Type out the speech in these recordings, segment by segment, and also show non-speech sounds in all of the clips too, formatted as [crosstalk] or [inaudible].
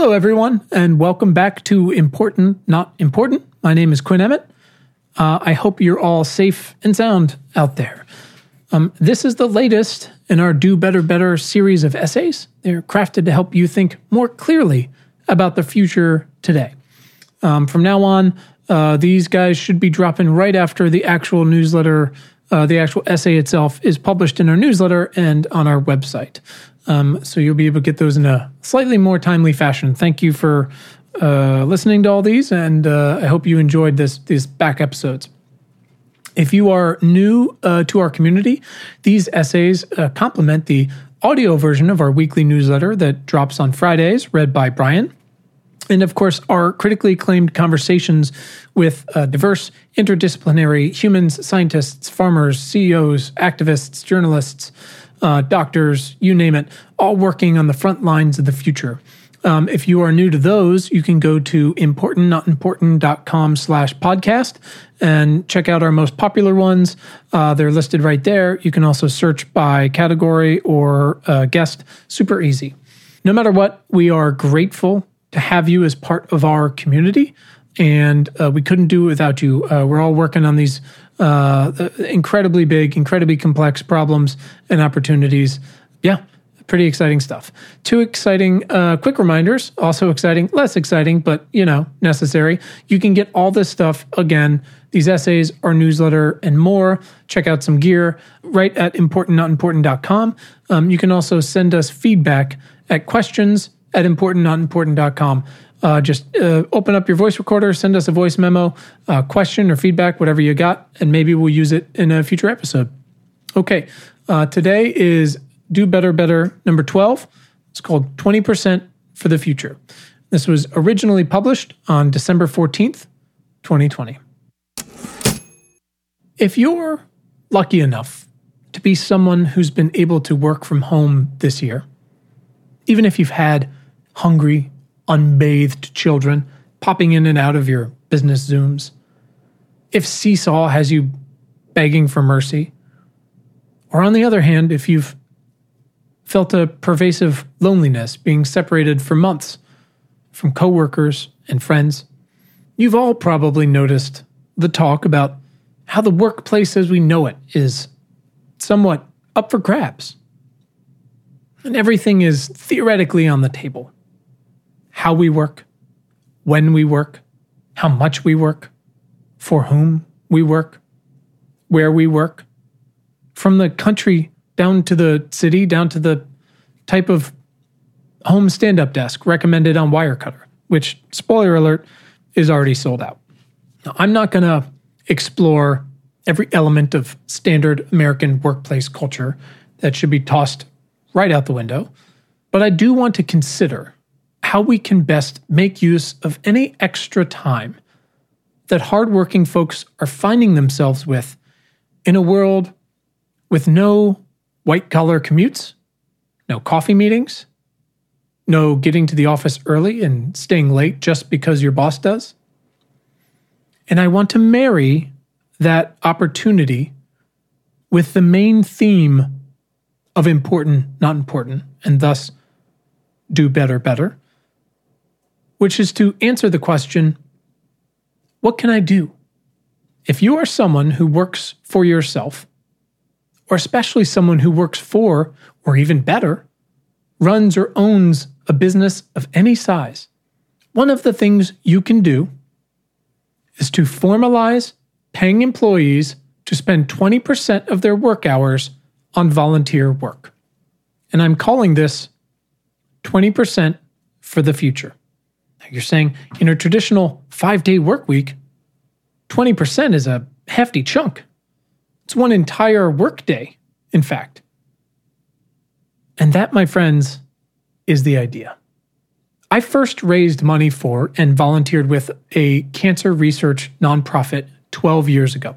Hello, everyone, and welcome back to Important Not Important. My name is Quinn Emmett. Uh, I hope you're all safe and sound out there. Um, this is the latest in our Do Better Better series of essays. They're crafted to help you think more clearly about the future today. Um, from now on, uh, these guys should be dropping right after the actual newsletter. Uh, the actual essay itself is published in our newsletter and on our website. Um, so you'll be able to get those in a slightly more timely fashion. Thank you for uh, listening to all these, and uh, I hope you enjoyed this these back episodes. If you are new uh, to our community, these essays uh, complement the audio version of our weekly newsletter that drops on Fridays, read by Brian. And of course, our critically acclaimed conversations with uh, diverse, interdisciplinary humans, scientists, farmers, CEOs, activists, journalists, uh, doctors, you name it, all working on the front lines of the future. Um, if you are new to those, you can go to importantnotimportant.com slash podcast and check out our most popular ones. Uh, they're listed right there. You can also search by category or uh, guest. Super easy. No matter what, we are grateful to have you as part of our community, and uh, we couldn't do it without you. Uh, we're all working on these uh, incredibly big, incredibly complex problems and opportunities. Yeah, pretty exciting stuff. Two exciting uh, quick reminders, also exciting, less exciting, but you know, necessary. You can get all this stuff again, these essays, our newsletter, and more. Check out some gear right at importantnotimportant.com. Um, you can also send us feedback at questions at importantnotimportant.com. Uh, just uh, open up your voice recorder, send us a voice memo, uh, question or feedback, whatever you got, and maybe we'll use it in a future episode. Okay, uh, today is do Better Better number 12. It's called 20% for the Future. This was originally published on December 14th, 2020. If you're lucky enough to be someone who's been able to work from home this year, even if you've had hungry, unbathed children popping in and out of your business Zooms, if Seesaw has you begging for mercy, or on the other hand, if you've felt a pervasive loneliness being separated for months from coworkers and friends. You've all probably noticed the talk about how the workplace as we know it is somewhat up for grabs. And everything is theoretically on the table. How we work, when we work, how much we work, for whom we work, where we work, from the country down to the city, down to the type of home stand up desk recommended on Wirecutter, which, spoiler alert, is already sold out. Now, I'm not going to explore every element of standard American workplace culture that should be tossed right out the window, but I do want to consider how we can best make use of any extra time that hardworking folks are finding themselves with in a world with no white collar commutes, no coffee meetings, no getting to the office early and staying late just because your boss does. And I want to marry that opportunity with the main theme of important, not important, and thus do better, better, which is to answer the question what can I do? If you are someone who works for yourself, or especially someone who works for, or even better, runs or owns a business of any size, one of the things you can do is to formalize paying employees to spend 20% of their work hours on volunteer work. And I'm calling this 20% for the future. You're saying in a traditional five day work week, 20% is a hefty chunk. It's one entire workday, in fact. And that, my friends, is the idea. I first raised money for and volunteered with a cancer research nonprofit 12 years ago.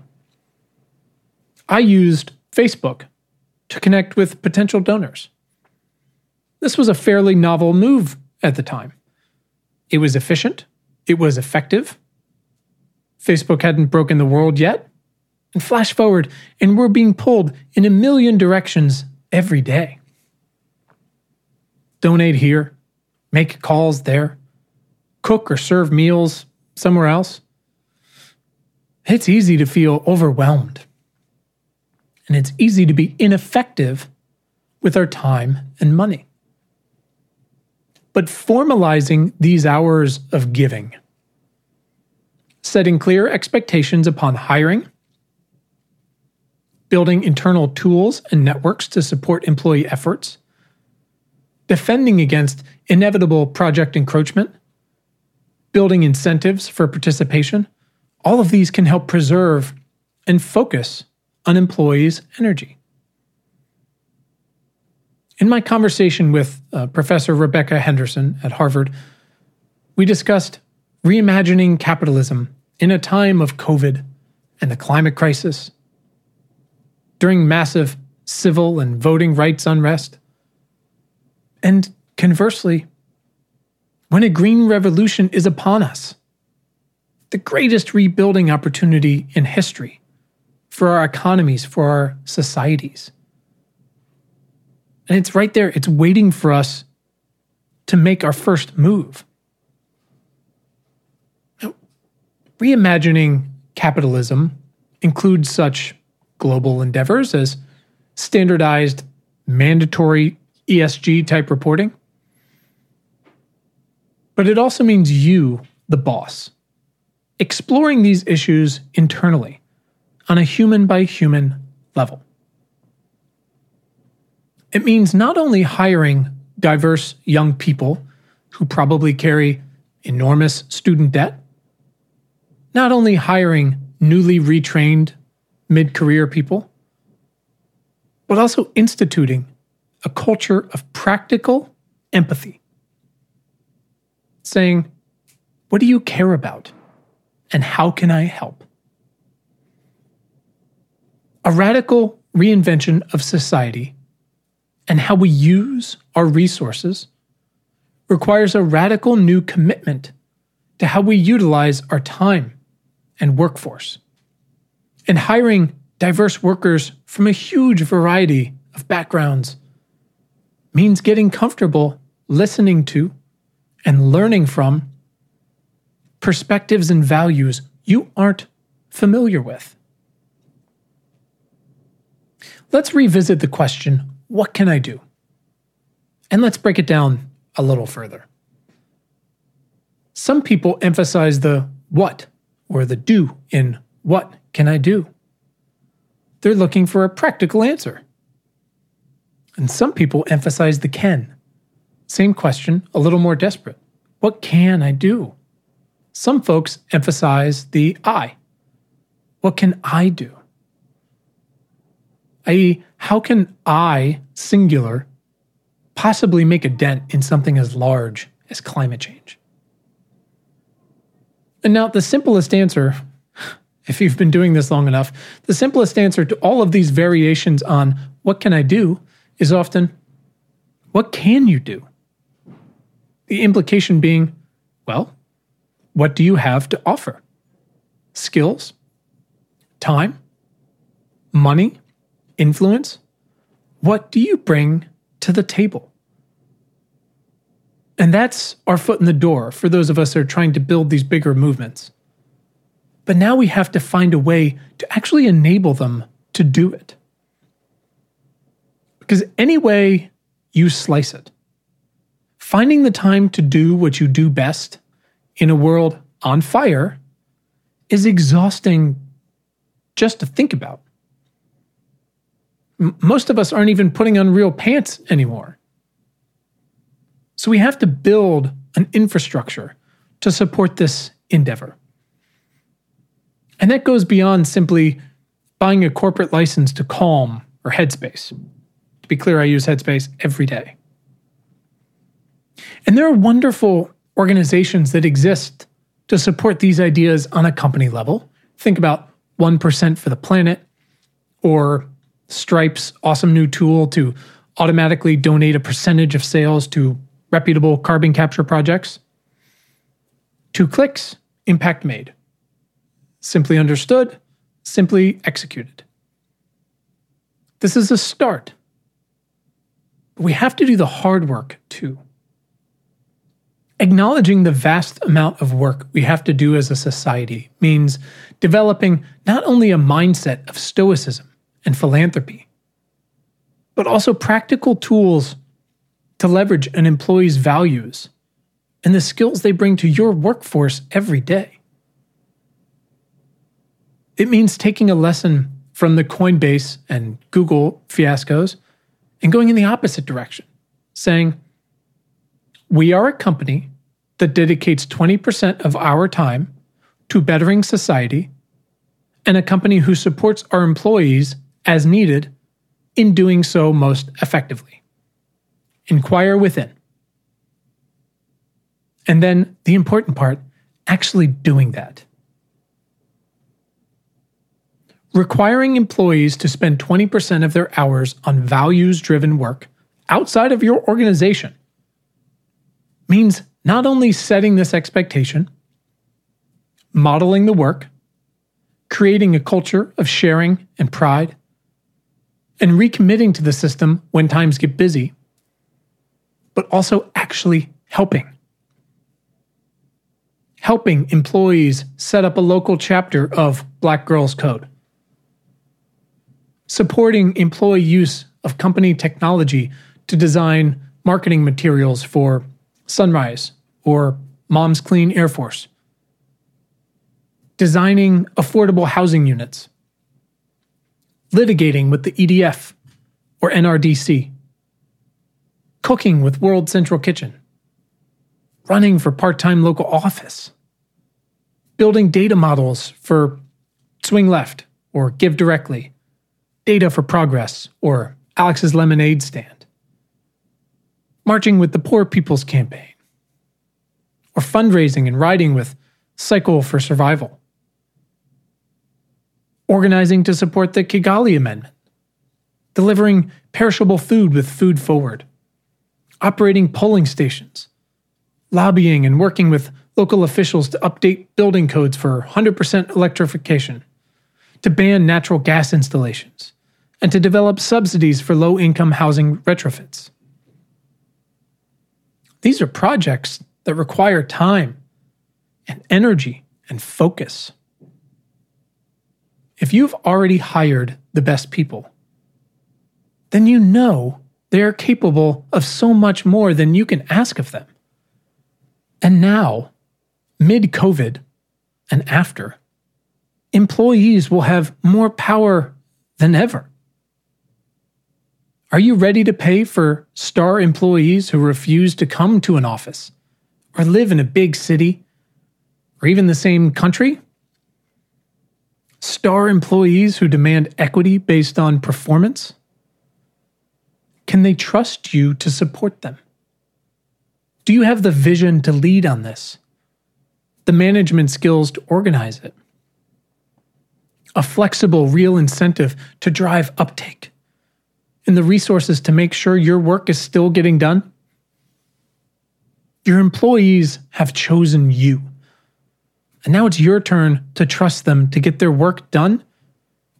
I used Facebook to connect with potential donors. This was a fairly novel move at the time. It was efficient, it was effective. Facebook hadn't broken the world yet, and flash forward, and we're being pulled in a million directions every day. Donate here, make calls there, cook or serve meals somewhere else, it's easy to feel overwhelmed. And it's easy to be ineffective with our time and money. But formalizing these hours of giving, setting clear expectations upon hiring, building internal tools and networks to support employee efforts, defending against inevitable project encroachment, building incentives for participation, all of these can help preserve and focus on employees' energy. In my conversation with uh, Professor Rebecca Henderson at Harvard, we discussed reimagining capitalism in a time of COVID and the climate crisis, during massive civil and voting rights unrest, and conversely, when a green revolution is upon us, the greatest rebuilding opportunity in history for our economies, for our societies. And it's right there, it's waiting for us to make our first move. Now, reimagining capitalism includes such global endeavors as standardized, mandatory ESG type reporting. But it also means you, the boss, exploring these issues internally on a human by human level. It means not only hiring diverse young people who probably carry enormous student debt, not only hiring newly retrained mid career people, but also instituting a culture of practical empathy. Saying, What do you care about? And how can I help? A radical reinvention of society and how we use our resources requires a radical new commitment to how we utilize our time and workforce. And hiring diverse workers from a huge variety of backgrounds means getting comfortable listening to and learning from perspectives and values you aren't familiar with. Let's revisit the question what can I do? And let's break it down a little further. Some people emphasize the what or the do in what can I do? They're looking for a practical answer. And some people emphasize the can. Same question, a little more desperate. What can I do? Some folks emphasize the I. What can I do? i.e., how can I, singular, possibly make a dent in something as large as climate change? And now, the simplest answer, [laughs] if you've been doing this long enough, the simplest answer to all of these variations on what can I do is often, what can you do? The implication being, well, what do you have to offer? Skills? Time? Money? Influence? What do you bring to the table? And that's our foot in the door for those of us that are trying to build these bigger movements. But now we have to find a way to actually enable them to do it. Because any way you slice it, finding the time to do what you do best in a world on fire is exhausting just to think about most of us aren't even putting on real pants anymore. So we have to build an infrastructure to support this endeavor. And that goes beyond simply buying a corporate license to Calm or Headspace. To be clear, I use Headspace every day. And there are wonderful organizations that exist to support these ideas on a company level. Think about 1% for the planet or Stripe's awesome new tool to automatically donate a percentage of sales to reputable carbon capture projects. Two clicks, impact made. Simply understood, simply executed. This is a start. But we have to do the hard work too. Acknowledging the vast amount of work we have to do as a society means developing not only a mindset of stoicism and philanthropy, but also practical tools to leverage an employee's values and the skills they bring to your workforce every day. It means taking a lesson from the Coinbase and Google fiascos and going in the opposite direction, saying, We are a company that dedicates 20% of our time to bettering society and a company who supports our employees as needed in doing so most effectively. Inquire within. And then the important part actually doing that. Requiring employees to spend 20% of their hours on values driven work outside of your organization means not only setting this expectation, modeling the work, creating a culture of sharing and pride, and recommitting to the system when times get busy, but also actually helping. Helping employees set up a local chapter of Black Girls Code. Supporting employee use of company technology to design marketing materials for Sunrise or Moms Clean Air Force. Designing affordable housing units. Litigating with the EDF or NRDC. Cooking with World Central Kitchen. Running for part time local office. Building data models for Swing Left or Give Directly. Data for Progress or Alex's Lemonade Stand marching with the Poor People's Campaign, or fundraising and riding with Cycle for Survival, organizing to support the Kigali Amendment, delivering perishable food with Food Forward, operating polling stations, lobbying and working with local officials to update building codes for 100% electrification, to ban natural gas installations, and to develop subsidies for low income housing retrofits. These are projects that require time and energy and focus. If you've already hired the best people, then you know they are capable of so much more than you can ask of them. And now, mid COVID and after, employees will have more power than ever. Are you ready to pay for star employees who refuse to come to an office or live in a big city or even the same country? Star employees who demand equity based on performance? Can they trust you to support them? Do you have the vision to lead on this? The management skills to organize it? A flexible, real incentive to drive uptake? and the resources to make sure your work is still getting done? Your employees have chosen you. And now it's your turn to trust them to get their work done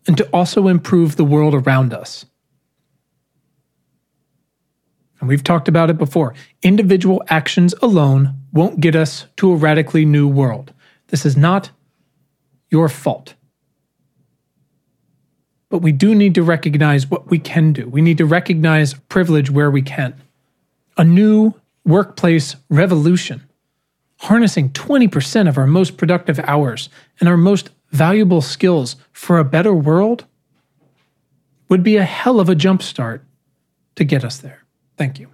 and to also improve the world around us. And we've talked about it before. Individual actions alone won't get us to a radically new world. This is not your fault. But we do need to recognize what we can do. We need to recognize privilege where we can. A new workplace revolution, harnessing 20% of our most productive hours and our most valuable skills for a better world, would be a hell of a jumpstart to get us there. Thank you.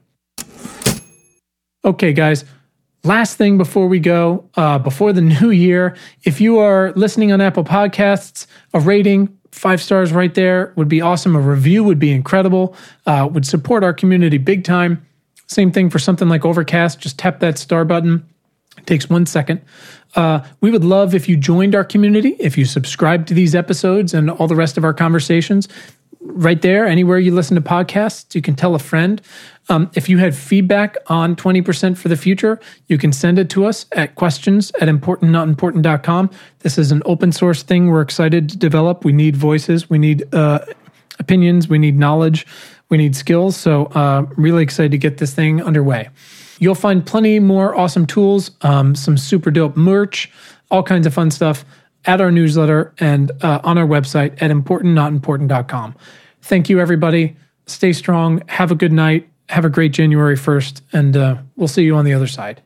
Okay, guys. Last thing before we go, uh, before the [laughs] new year, if you are listening on Apple Podcasts, a rating, five stars right there would be awesome. A review would be incredible, uh, would support our community big time. Same thing for something like Overcast. Just tap that star button. Takes one second. Uh, we would love if you joined our community, if you subscribe to these episodes and all the rest of our conversations right there, anywhere you listen to podcasts, you can tell a friend. Um, if you had feedback on 20% for the future, you can send it to us at questions at importantnotimportant.com. This is an open source thing we're excited to develop. We need voices, we need uh, opinions, we need knowledge, we need skills. So, uh, really excited to get this thing underway. You'll find plenty more awesome tools, um, some super dope merch, all kinds of fun stuff at our newsletter and uh, on our website at importantnotimportant.com. Thank you, everybody. Stay strong. Have a good night. Have a great January 1st, and uh, we'll see you on the other side.